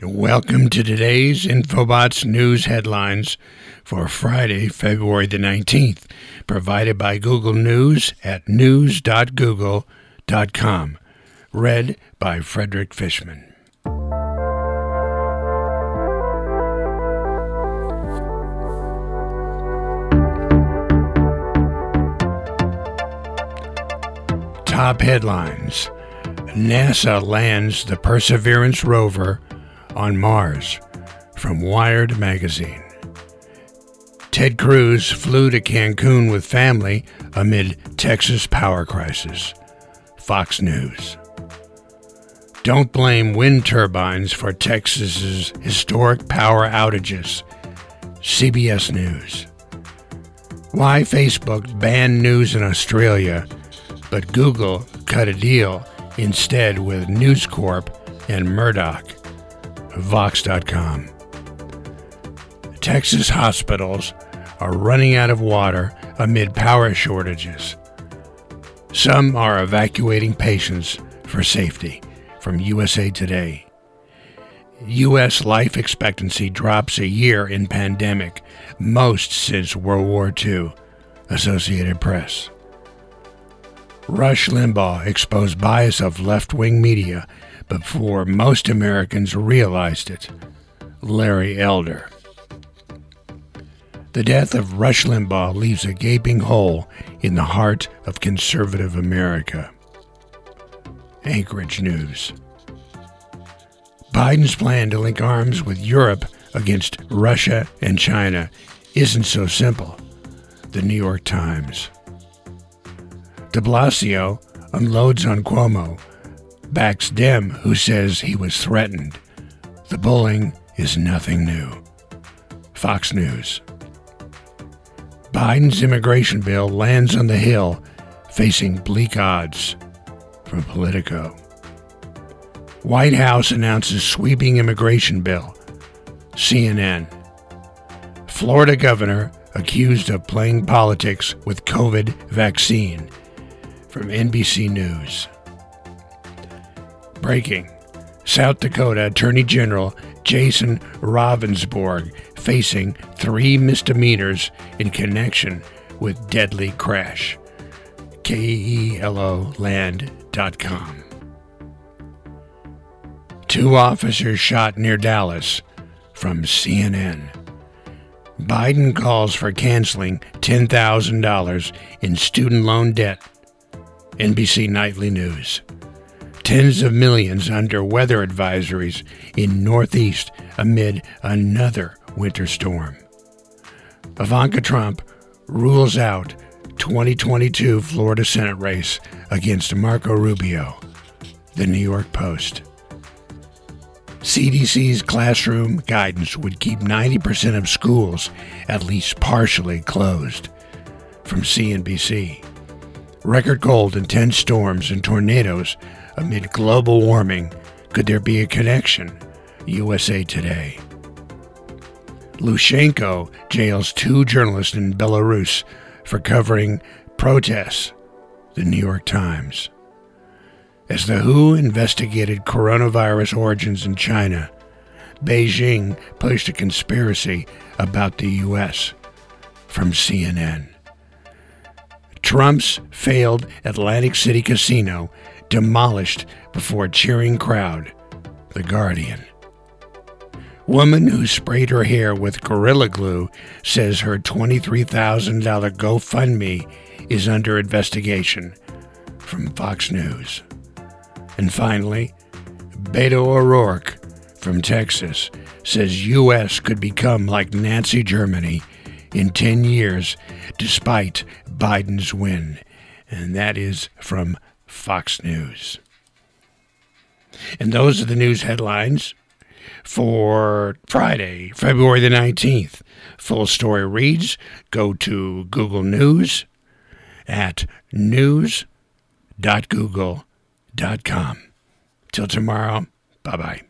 Welcome to today's Infobots news headlines for Friday, February the 19th, provided by Google News at news.google.com. Read by Frederick Fishman. Top headlines NASA lands the Perseverance rover on Mars from Wired magazine. Ted Cruz flew to Cancun with family amid Texas power crisis. Fox News. Don't blame wind turbines for Texas's historic power outages. CBS News. Why Facebook banned news in Australia but Google cut a deal instead with News Corp and Murdoch. Vox.com. Texas hospitals are running out of water amid power shortages. Some are evacuating patients for safety from USA Today. U.S. life expectancy drops a year in pandemic, most since World War II. Associated Press. Rush Limbaugh exposed bias of left wing media before most Americans realized it. Larry Elder. The death of Rush Limbaugh leaves a gaping hole in the heart of conservative America. Anchorage News. Biden's plan to link arms with Europe against Russia and China isn't so simple. The New York Times. De Blasio unloads on Cuomo, backs Dem, who says he was threatened. The bullying is nothing new. Fox News. Biden's immigration bill lands on the Hill, facing bleak odds. From Politico. White House announces sweeping immigration bill. CNN. Florida governor accused of playing politics with COVID vaccine from NBC News. Breaking South Dakota Attorney General Jason Ravnsborg facing three misdemeanors in connection with deadly crash. KELOland.com. Two officers shot near Dallas from CNN. Biden calls for canceling $10,000 in student loan debt NBC Nightly News. Tens of millions under weather advisories in Northeast amid another winter storm. Ivanka Trump rules out 2022 Florida Senate race against Marco Rubio. The New York Post. CDC's classroom guidance would keep 90% of schools at least partially closed. From CNBC. Record cold, intense storms, and tornadoes amid global warming. Could there be a connection? USA Today. Lukashenko jails two journalists in Belarus for covering protests. The New York Times. As the WHO investigated coronavirus origins in China, Beijing pushed a conspiracy about the U.S. From CNN. Trump's failed Atlantic City casino demolished before a cheering crowd. The Guardian. Woman who sprayed her hair with Gorilla Glue says her $23,000 GoFundMe is under investigation. From Fox News. And finally, Beto O'Rourke from Texas says U.S. could become like Nazi Germany in 10 years despite Biden's win. And that is from Fox News. And those are the news headlines for Friday, February the 19th. Full story reads go to Google News at news.google.com. Till tomorrow, bye bye.